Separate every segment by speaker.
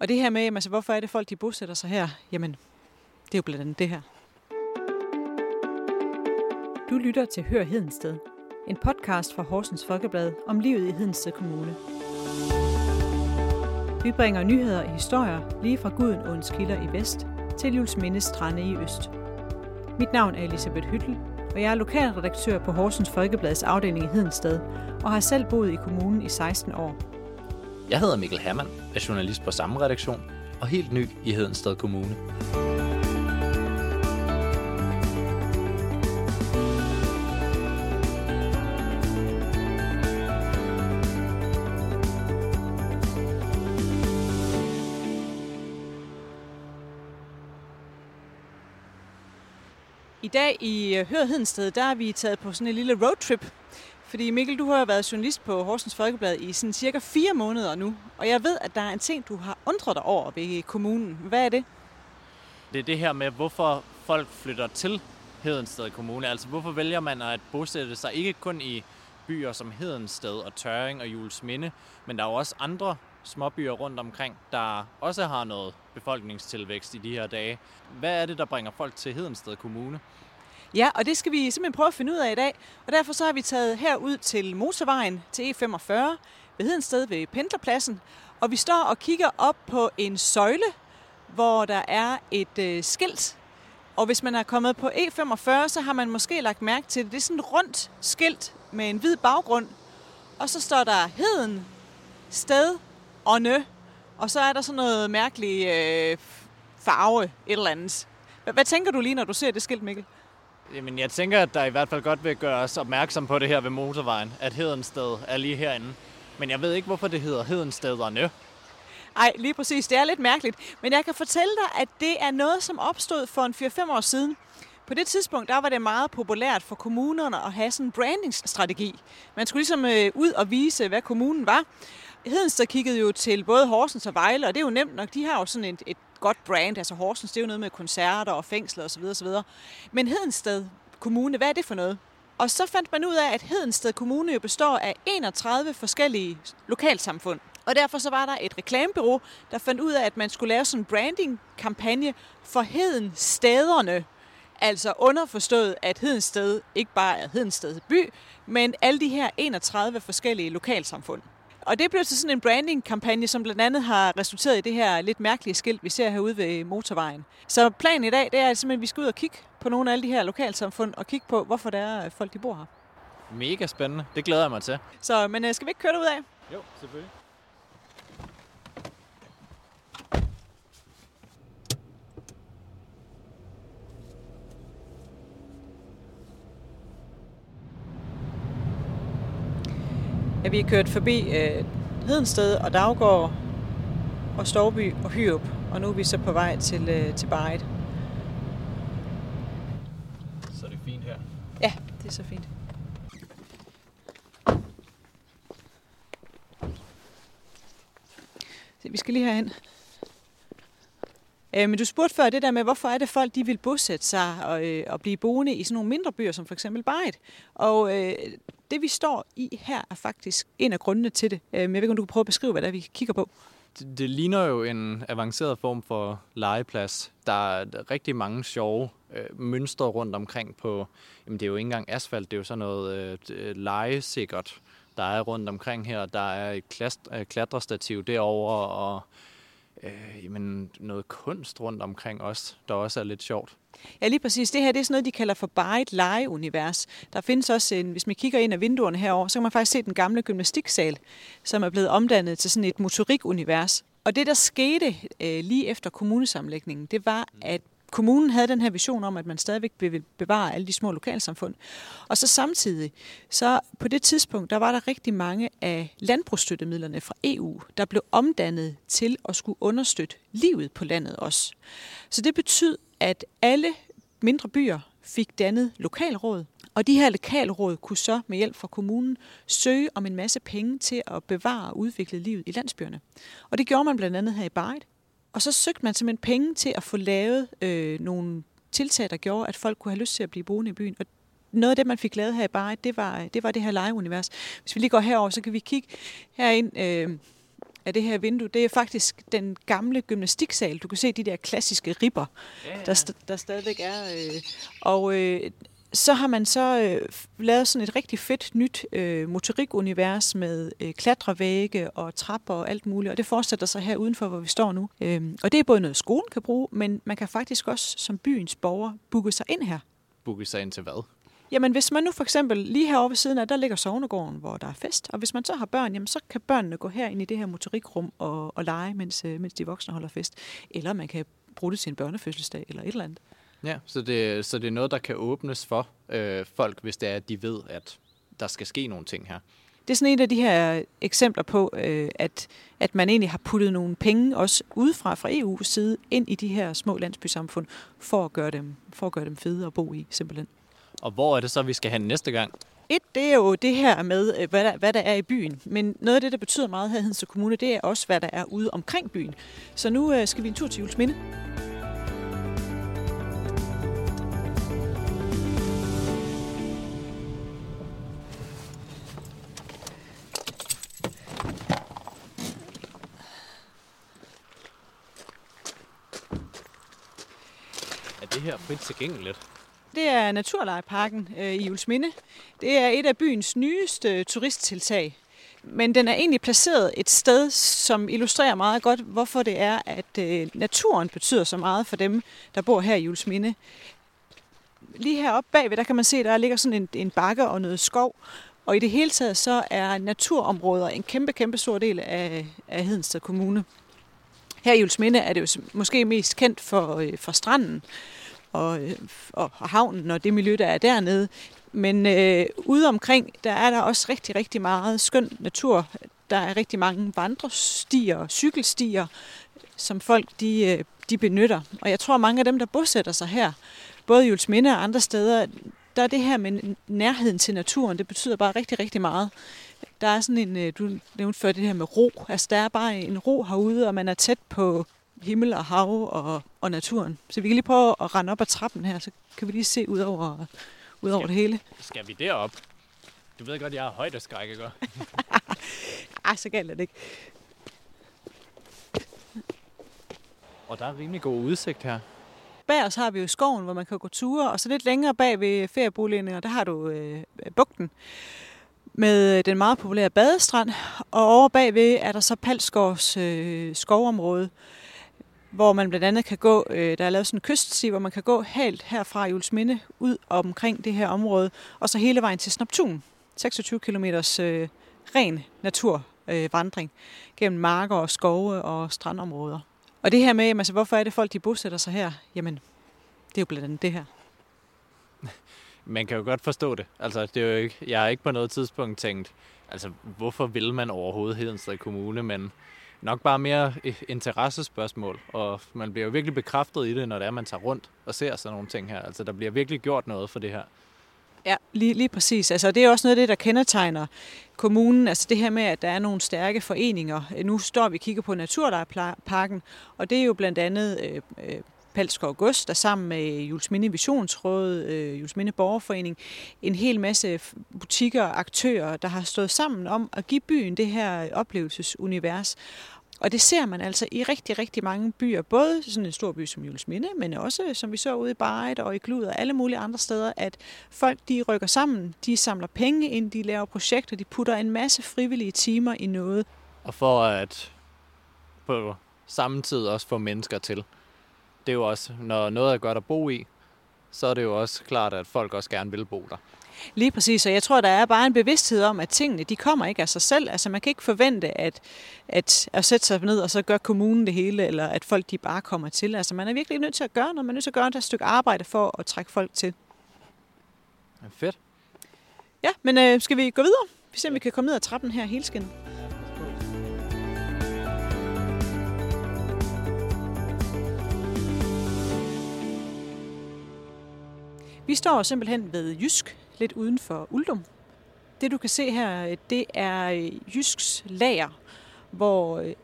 Speaker 1: Og det her med, altså, hvorfor er det folk, de bosætter sig her? Jamen, det er jo blandt andet det her. Du lytter til Hør Hedensted, en podcast fra Horsens Folkeblad om livet i Hedensted Kommune. Vi bringer nyheder og historier lige fra Gudenåens kilder i vest til Jules Mindes strande i øst. Mit navn er Elisabeth Hyttel, og jeg er lokalredaktør på Horsens Folkebladets afdeling i Hedensted, og har selv boet i kommunen i 16 år.
Speaker 2: Jeg hedder Mikkel Hermann, er journalist på samme redaktion og helt ny i Hedensted Kommune.
Speaker 1: I dag i øh, Hør Hedensted, der er vi taget på sådan en lille roadtrip. Fordi Mikkel, du har været journalist på Horsens Folkeblad i sådan cirka fire måneder nu. Og jeg ved, at der er en ting, du har undret dig over ved kommunen. Hvad er det?
Speaker 2: Det er det her med, hvorfor folk flytter til Hedensted Kommune. Altså hvorfor vælger man at bosætte sig ikke kun i byer som Hedensted og Tøring og Julesminde, men der er jo også andre småbyer rundt omkring, der også har noget befolkningstilvækst i de her dage. Hvad er det, der bringer folk til Hedensted Kommune?
Speaker 1: Ja, og det skal vi simpelthen prøve at finde ud af i dag. Og derfor så har vi taget herud til motorvejen til E45 ved Hedensted ved Pendlerpladsen. Og vi står og kigger op på en søjle, hvor der er et øh, skilt. Og hvis man er kommet på E45, så har man måske lagt mærke til det. Det er sådan et rundt skilt med en hvid baggrund. Og så står der Heden, Sted og Nø. Og så er der sådan noget mærkelig øh, farve, et eller andet. Hvad, hvad tænker du lige, når du ser det skilt, Mikkel?
Speaker 2: Jamen, jeg tænker, at der i hvert fald godt vil gøre os opmærksom på det her ved motorvejen, at Hedensted er lige herinde. Men jeg ved ikke, hvorfor det hedder Hedenstederne.
Speaker 1: Nej, lige præcis. Det er lidt mærkeligt. Men jeg kan fortælle dig, at det er noget, som opstod for en 4-5 år siden. På det tidspunkt, der var det meget populært for kommunerne at have sådan en brandingsstrategi. Man skulle ligesom øh, ud og vise, hvad kommunen var. Hedensted kiggede jo til både Horsens og Vejle, og det er jo nemt nok. De har jo sådan et, et godt brand. Altså Horsens, det er jo noget med koncerter og fængsler osv. osv. Men Hedensted Kommune, hvad er det for noget? Og så fandt man ud af, at Hedensted Kommune jo består af 31 forskellige lokalsamfund. Og derfor så var der et reklamebureau, der fandt ud af, at man skulle lave sådan en branding-kampagne for Hedenstederne. Altså underforstået, at Hedensted ikke bare er Hedensted by, men alle de her 31 forskellige lokalsamfund. Og det blev til sådan en branding-kampagne, som blandt andet har resulteret i det her lidt mærkelige skilt, vi ser herude ved motorvejen. Så planen i dag, det er simpelthen, at vi skal ud og kigge på nogle af alle de her lokalsamfund, og kigge på, hvorfor det er, at folk de bor her.
Speaker 2: Mega spændende. Det glæder jeg mig til.
Speaker 1: Så, men øh, skal vi ikke køre ud af?
Speaker 2: Jo, selvfølgelig.
Speaker 1: Ja, vi er kørt forbi øh, Hedensted og Daggård og Storby og Hyrup, og nu er vi så på vej til, øh, til Barret.
Speaker 2: Så er det fint her.
Speaker 1: Ja, det er så fint. Så vi skal lige herhen. Øh, men du spurgte før det der med, hvorfor er det folk, de vil bosætte sig og, øh, og blive boende i sådan nogle mindre byer, som for eksempel Barret. Og øh, det vi står i her er faktisk en af grundene til det. Men jeg ved ikke, om du kan prøve at beskrive, hvad det er, vi kigger på.
Speaker 2: Det, det ligner jo en avanceret form for legeplads. Der er rigtig mange sjove øh, mønstre rundt omkring på, jamen det er jo ikke engang asfalt, det er jo sådan noget øh, legesikkert, der er rundt omkring her. Der er et klast, øh, klatrestativ derovre, og øh, jamen, noget kunst rundt omkring os, der også er lidt sjovt.
Speaker 1: Ja, lige præcis. Det her det er sådan noget, de kalder for bare et legeunivers. Der findes også en, hvis man kigger ind af vinduerne herover, så kan man faktisk se den gamle gymnastiksal, som er blevet omdannet til sådan et motorikunivers. Og det, der skete øh, lige efter kommunesamlægningen, det var, at kommunen havde den her vision om, at man stadigvæk ville bevare alle de små lokalsamfund. Og så samtidig, så på det tidspunkt, der var der rigtig mange af landbrugsstøttemidlerne fra EU, der blev omdannet til at skulle understøtte livet på landet også. Så det betød, at alle mindre byer fik dannet lokalråd, og de her lokalråd kunne så med hjælp fra kommunen søge om en masse penge til at bevare og udvikle livet i landsbyerne. Og det gjorde man blandt andet her i Barret. Og så søgte man simpelthen penge til at få lavet øh, nogle tiltag, der gjorde, at folk kunne have lyst til at blive boende i byen. Og noget af det, man fik lavet her i Barret, det var det, var det her legeunivers. Hvis vi lige går herover, så kan vi kigge herind. Øh, af det her vindue, det er faktisk den gamle gymnastiksal. Du kan se de der klassiske ribber, ja, ja. Der, der stadigvæk er. Øh, og øh, så har man så øh, lavet sådan et rigtig fedt nyt øh, motorikunivers med øh, klatrevægge og trapper og alt muligt, og det fortsætter sig her udenfor, hvor vi står nu. Øh, og det er både noget, skolen kan bruge, men man kan faktisk også som byens borger booke sig ind her.
Speaker 2: Booke sig ind til hvad?
Speaker 1: Jamen, hvis man nu for eksempel lige herovre ved siden af, der ligger sovnegården, hvor der er fest, og hvis man så har børn, jamen, så kan børnene gå her ind i det her motorikrum og, og lege, mens, øh, mens de voksne holder fest. Eller man kan bruge det til en børnefødselsdag eller et eller andet.
Speaker 2: Ja, så det, så det er noget, der kan åbnes for øh, folk, hvis det er, at de ved, at der skal ske nogle ting her.
Speaker 1: Det er sådan et af de her eksempler på, øh, at, at man egentlig har puttet nogle penge, også udefra fra EU's side, ind i de her små landsbysamfund, for at gøre dem, for at gøre dem fede at bo i, simpelthen.
Speaker 2: Og hvor er det så, vi skal hen næste gang?
Speaker 1: Et, det er jo det her med, øh, hvad der, hvad der er i byen. Men noget af det, der betyder meget her i Hedensted Kommune, det er også, hvad der er ude omkring byen. Så nu øh, skal vi en tur til Julesminde.
Speaker 2: Er frit tilgængeligt?
Speaker 1: Det er Naturlejeparken øh, i Julesminde. Det er et af byens nyeste turisttiltag. Men den er egentlig placeret et sted, som illustrerer meget godt, hvorfor det er, at øh, naturen betyder så meget for dem, der bor her i Julesminde. Lige heroppe bagved, der kan man se, der ligger sådan en, en bakke og noget skov. Og i det hele taget, så er naturområder en kæmpe, kæmpe stor del af, af Hedensted Kommune. Her i Julesminde er det jo måske mest kendt for, øh, for stranden og, øh, og havnen og det miljø, der er dernede. Men øh, ude omkring, der er der også rigtig, rigtig meget skøn natur. Der er rigtig mange vandrestier og cykelstier, som folk de, øh, de benytter. Og jeg tror, mange af dem, der bosætter sig her, både i Julesminde og andre steder, der er det her med nærheden til naturen, det betyder bare rigtig, rigtig meget. Der er sådan en, øh, du nævnte før det her med ro. Altså der er bare en ro herude, og man er tæt på himmel og hav og, og naturen. Så vi kan lige prøve at rende op ad trappen her, så kan vi lige se ud over, ud over
Speaker 2: skal,
Speaker 1: det hele.
Speaker 2: Skal vi derop? Du ved godt, jeg har højdeskræk, ikke?
Speaker 1: Ej, så galt det ikke.
Speaker 2: Og der er rimelig god udsigt her.
Speaker 1: Bag os har vi jo skoven, hvor man kan gå ture, og så lidt længere bag ved ferieboligen, og der har du øh, bugten med den meget populære badestrand, og over bagved er der så Palsgårds øh, skovområde, hvor man blandt andet kan gå, øh, der er lavet sådan en kyststi, hvor man kan gå helt herfra i Ulsminde ud omkring det her område, og så hele vejen til Snoptun. 26 km øh, ren naturvandring øh, gennem marker og skove og strandområder. Og det her med, altså, hvorfor er det folk, de bosætter sig her? Jamen, det er jo blandt andet det her.
Speaker 2: Man kan jo godt forstå det. Altså, det er jo ikke, jeg har ikke på noget tidspunkt tænkt, altså, hvorfor vil man overhovedet Hedensted Kommune, men nok bare mere eh, interessespørgsmål, og man bliver jo virkelig bekræftet i det, når det er, man tager rundt og ser sådan nogle ting her. Altså, der bliver virkelig gjort noget for det her.
Speaker 1: Ja, lige, lige præcis. Altså, det er også noget af det, der kendetegner kommunen. Altså det her med, at der er nogle stærke foreninger. Nu står vi og kigger på Naturlejeparken, og det er jo blandt andet øh, øh Palskov Gods, der sammen med Julesminde Visionsråd, øh, Julesminde Borgerforening, en hel masse butikker og aktører, der har stået sammen om at give byen det her oplevelsesunivers. Og det ser man altså i rigtig, rigtig mange byer, både sådan en stor by som Julesminde, men også, som vi så ude i Barret og i Glud og alle mulige andre steder, at folk de rykker sammen, de samler penge ind, de laver projekter, de putter en masse frivillige timer i noget.
Speaker 2: Og for at på samme tid også få mennesker til det er jo også, når noget er godt at bo i, så er det jo også klart, at folk også gerne vil bo der.
Speaker 1: Lige præcis, og jeg tror, der er bare en bevidsthed om, at tingene de kommer ikke af sig selv. Altså man kan ikke forvente at, at, at sætte sig ned, og så gør kommunen det hele, eller at folk de bare kommer til. Altså man er virkelig nødt til at gøre noget. Man er nødt til at gøre et stykke arbejde for at trække folk til.
Speaker 2: Ja, fedt.
Speaker 1: Ja, men øh, skal vi gå videre? Vi ser, om vi kan komme ned ad trappen her hele Vi står simpelthen ved Jysk, lidt uden for Uldum. Det du kan se her, det er øh, Jysks lager, hvor øh,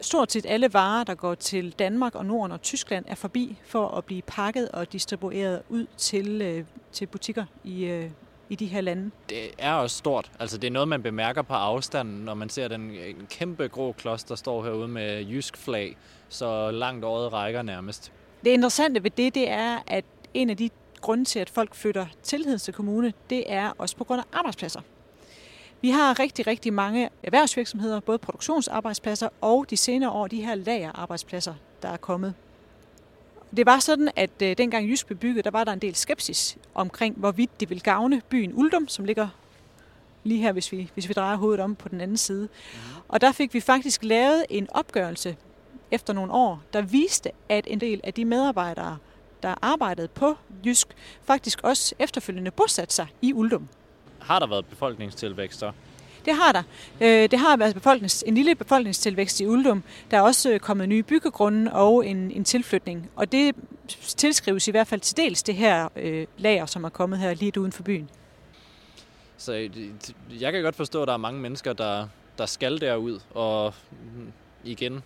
Speaker 1: stort set alle varer, der går til Danmark og Norden og Tyskland, er forbi for at blive pakket og distribueret ud til, øh, til butikker i, i de her lande.
Speaker 2: Det er også stort. Altså det er noget, man bemærker på afstanden, når man ser den en kæmpe grå klods, der står herude med jysk flag, så langt året rækker nærmest.
Speaker 1: Det interessante ved det, det er, at en af de grunde til, at folk flytter til Hedensted Kommune, det er også på grund af arbejdspladser. Vi har rigtig, rigtig mange erhvervsvirksomheder, både produktionsarbejdspladser og de senere år de her lagerarbejdspladser, der er kommet. Det var sådan, at øh, dengang Jysk blev bygget, der var der en del skepsis omkring, hvorvidt det ville gavne byen Uldum, som ligger lige her, hvis vi, hvis vi drejer hovedet om på den anden side. Mm. Og der fik vi faktisk lavet en opgørelse efter nogle år, der viste, at en del af de medarbejdere, der arbejdede på Jysk, faktisk også efterfølgende bosatte sig i Uldum.
Speaker 2: Har der været befolkningstilvækst så?
Speaker 1: Det har der. Øh, det har været befolknings, en lille befolkningstilvækst i Uldum. Der er også øh, kommet nye byggegrunde og en, en tilflytning. Og det tilskrives i hvert fald til dels det her øh, lager, som er kommet her lige uden for byen.
Speaker 2: Så jeg kan godt forstå, at der er mange mennesker, der, der skal derud. Og mm, igen,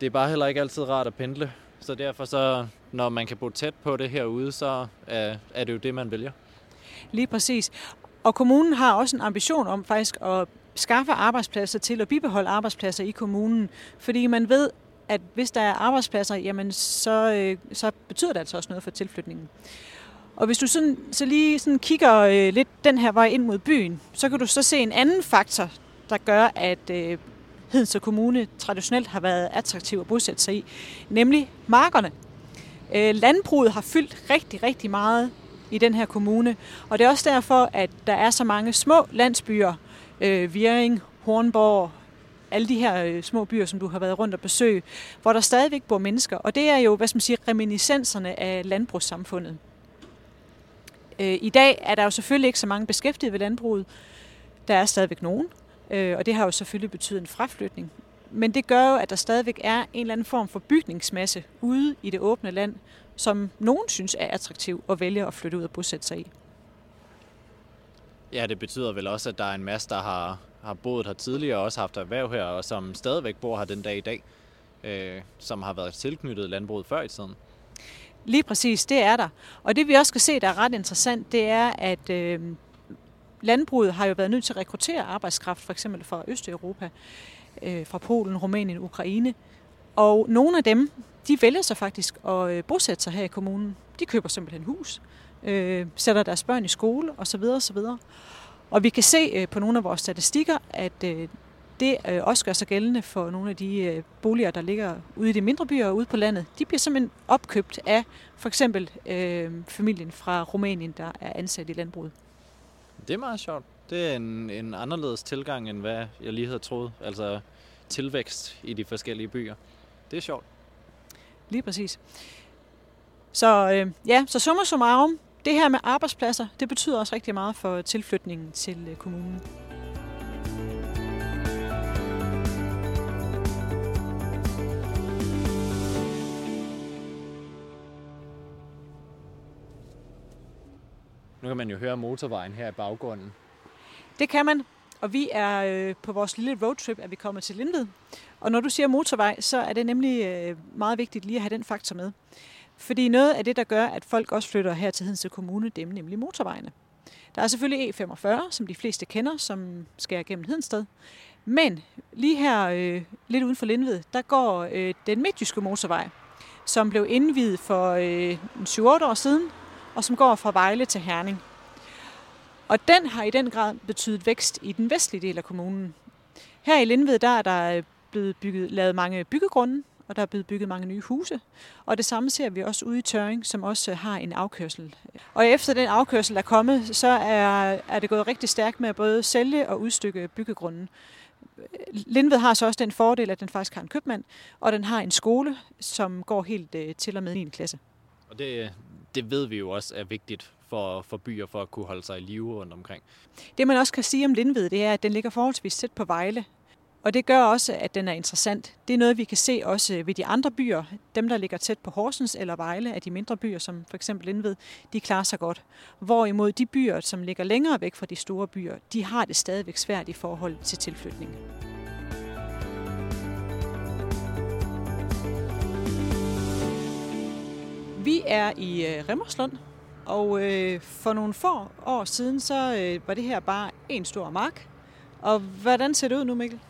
Speaker 2: det er bare heller ikke altid rart at pendle. Så derfor så, når man kan bo tæt på det herude, så er, er det jo det, man vælger.
Speaker 1: Lige præcis. Og kommunen har også en ambition om faktisk at skaffe arbejdspladser til at bibeholde arbejdspladser i kommunen, fordi man ved, at hvis der er arbejdspladser, jamen så, øh, så betyder det altså også noget for tilflytningen. Og hvis du sådan, så lige sådan kigger øh, lidt den her vej ind mod byen, så kan du så se en anden faktor, der gør, at øh, Hedensted Kommune traditionelt har været attraktiv at bosætte sig i, nemlig markerne. Øh, landbruget har fyldt rigtig, rigtig meget i den her kommune. Og det er også derfor, at der er så mange små landsbyer, øh, Viring, Hornborg, alle de her øh, små byer, som du har været rundt og besøge, hvor der stadigvæk bor mennesker. Og det er jo, hvad skal man sige, reminiscenserne af landbrugssamfundet. I dag er der jo selvfølgelig ikke så mange beskæftiget ved landbruget. Der er stadigvæk nogen, øh, og det har jo selvfølgelig betydet en fraflytning. Men det gør jo, at der stadigvæk er en eller anden form for bygningsmasse ude i det åbne land, som nogen synes er attraktiv at vælge at flytte ud og bosætte sig i.
Speaker 2: Ja, det betyder vel også, at der er en masse, der har, har boet her tidligere og også haft erhverv her, og som stadigvæk bor her den dag i dag, øh, som har været tilknyttet landbruget før i tiden.
Speaker 1: Lige præcis, det er der. Og det vi også skal se, der er ret interessant, det er, at øh, landbruget har jo været nødt til at rekruttere arbejdskraft, for eksempel fra Østeuropa, øh, fra Polen, Rumænien, Ukraine. Og nogle af dem, de vælger sig faktisk at øh, bosætte sig her i kommunen. De køber simpelthen hus, øh, sætter deres børn i skole osv. osv. Og vi kan se øh, på nogle af vores statistikker, at øh, det øh, også gør sig gældende for nogle af de øh, boliger, der ligger ude i de mindre byer og ude på landet. De bliver simpelthen opkøbt af for eksempel øh, familien fra Rumænien, der er ansat i landbruget.
Speaker 2: Det er meget sjovt. Det er en, en anderledes tilgang, end hvad jeg lige havde troet. Altså tilvækst i de forskellige byer. Det er sjovt.
Speaker 1: Lige præcis. Så øh, ja, så summa summarum, det her med arbejdspladser, det betyder også rigtig meget for tilflytningen til øh, kommunen.
Speaker 2: Nu kan man jo høre motorvejen her i baggrunden.
Speaker 1: Det kan man, og vi er øh, på vores lille roadtrip, at vi kommer til Lindved. Og når du siger motorvej, så er det nemlig øh, meget vigtigt lige at have den faktor med. Fordi noget af det, der gør, at folk også flytter her til Hedensted Kommune, det er nemlig motorvejene. Der er selvfølgelig E45, som de fleste kender, som skærer gennem Hedensted. Men lige her, øh, lidt uden for Lindved, der går øh, den midtjyske motorvej, som blev indvidet for øh, 7-8 år siden, og som går fra Vejle til Herning. Og den har i den grad betydet vækst i den vestlige del af kommunen. Her i Lindved, der er der øh, blevet bygget, lavet mange byggegrunde, og der er blevet bygget mange nye huse. Og det samme ser vi også ude i Tøring, som også har en afkørsel. Og efter den afkørsel er kommet, så er, er det gået rigtig stærkt med at både sælge og udstykke byggegrunden. Lindved har så også den fordel, at den faktisk har en købmand, og den har en skole, som går helt øh, til og med 9. klasse.
Speaker 2: Og det, det ved vi jo også er vigtigt for, for byer for at kunne holde sig i live rundt omkring.
Speaker 1: Det man også kan sige om Lindved, det er, at den ligger forholdsvis tæt på Vejle. Og det gør også, at den er interessant. Det er noget, vi kan se også ved de andre byer. Dem, der ligger tæt på Horsens eller Vejle, af de mindre byer, som for eksempel Lindved, de klarer sig godt. Hvorimod de byer, som ligger længere væk fra de store byer, de har det stadigvæk svært i forhold til tilflytning. Vi er i øh, Remmerslund, og øh, for nogle få år siden, så øh, var det her bare en stor mark. Og hvordan ser det ud nu, Mikkel?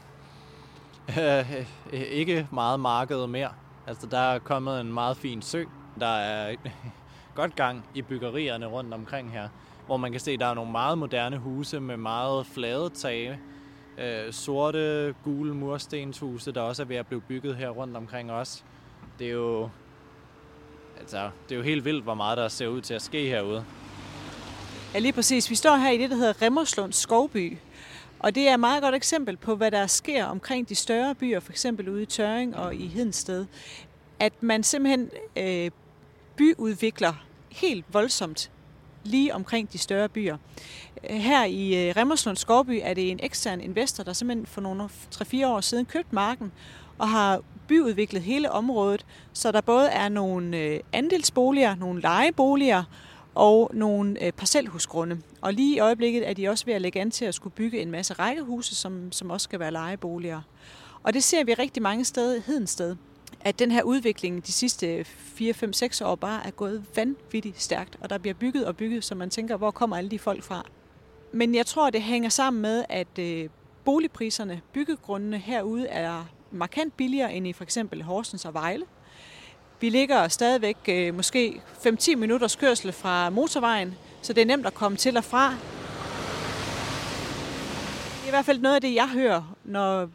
Speaker 2: Øh, ikke meget marked mere. Altså, der er kommet en meget fin sø. Der er godt gang i byggerierne rundt omkring her, hvor man kan se, at der er nogle meget moderne huse med meget flade tage. Øh, sorte, gule murstenshuse, der også er ved at blive bygget her rundt omkring os. Det er jo, altså, det er jo helt vildt, hvor meget der ser ud til at ske herude.
Speaker 1: Ja, lige præcis. Vi står her i det, der hedder Remmerslund Skovby. Og det er et meget godt eksempel på, hvad der sker omkring de større byer, for eksempel ude i Tøring og i Hedensted. At man simpelthen øh, byudvikler helt voldsomt lige omkring de større byer. Øh, her i øh, Remmerslund Skovby er det en ekstern investor, der simpelthen for nogle 3-4 år siden købt marken og har byudviklet hele området, så der både er nogle øh, andelsboliger, nogle lejeboliger og nogle parcelhusgrunde. Og lige i øjeblikket er de også ved at lægge an til at skulle bygge en masse rækkehuse, som, som også skal være lejeboliger. Og det ser vi rigtig mange steder i Hedensted at den her udvikling de sidste 4-5-6 år bare er gået vanvittigt stærkt, og der bliver bygget og bygget, så man tænker, hvor kommer alle de folk fra? Men jeg tror, det hænger sammen med, at øh, boligpriserne, byggegrundene herude er markant billigere end i for eksempel Horsens og Vejle. Vi ligger stadigvæk øh, måske 5-10 minutters kørsel fra motorvejen, så det er nemt at komme til og fra. Det er i hvert fald noget af det, jeg hører, når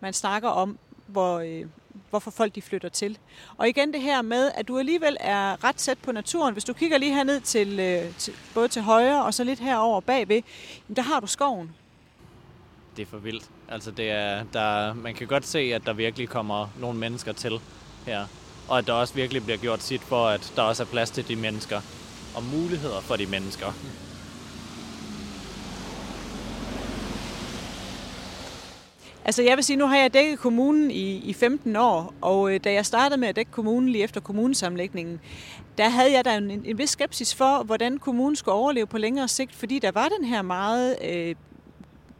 Speaker 1: man snakker om, hvor, øh, hvorfor folk de flytter til. Og igen det her med, at du alligevel er ret tæt på naturen. Hvis du kigger lige herned til, øh, til både til højre og så lidt herover bagved, der har du skoven.
Speaker 2: Det er for vildt. Altså det er, der, man kan godt se, at der virkelig kommer nogle mennesker til her. Og at der også virkelig bliver gjort sit for, at der også er plads til de mennesker. Og muligheder for de mennesker.
Speaker 1: Altså jeg vil sige, nu har jeg dækket kommunen i, i 15 år, og øh, da jeg startede med at dække kommunen lige efter kommunesamlægningen, der havde jeg da en, en vis skepsis for, hvordan kommunen skulle overleve på længere sigt, fordi der var den her meget øh,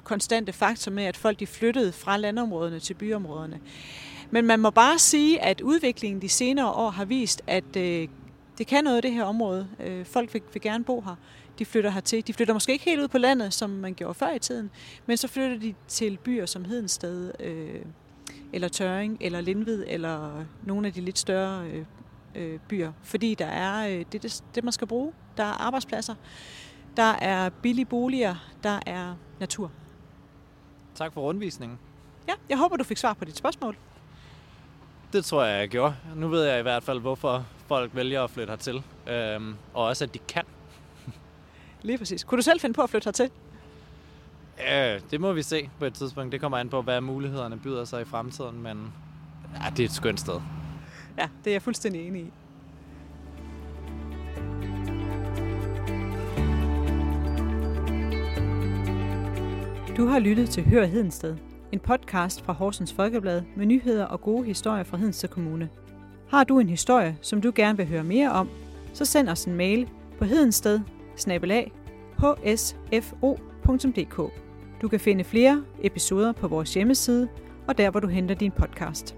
Speaker 1: konstante faktor med, at folk de flyttede fra landområderne til byområderne. Men man må bare sige, at udviklingen de senere år har vist, at øh, det kan noget det her område. Øh, folk vil, vil gerne bo her de flytter hertil. De flytter måske ikke helt ud på landet, som man gjorde før i tiden, men så flytter de til byer som Hedensted, øh, eller Tøring, eller Lindved, eller nogle af de lidt større øh, øh, byer. Fordi der er øh, det, det, det, man skal bruge. Der er arbejdspladser, der er billige boliger, der er natur.
Speaker 2: Tak for rundvisningen.
Speaker 1: Ja, jeg håber, du fik svar på dit spørgsmål.
Speaker 2: Det tror jeg, jeg gjorde. Nu ved jeg i hvert fald, hvorfor folk vælger at flytte hertil. Øhm, og også, at de kan.
Speaker 1: Lige præcis. Kunne du selv finde på at flytte hertil?
Speaker 2: Ja, det må vi se på et tidspunkt. Det kommer an på, hvad mulighederne byder sig i fremtiden, men ja, det er et skønt sted.
Speaker 1: Ja, det er jeg fuldstændig enig i. Du har lyttet til Hør Hedensted, en podcast fra Horsens Folkeblad med nyheder og gode historier fra Hedensted Kommune. Har du en historie, som du gerne vil høre mere om, så send os en mail på hedensted hsfo.dk. Du kan finde flere episoder på vores hjemmeside og der, hvor du henter din podcast.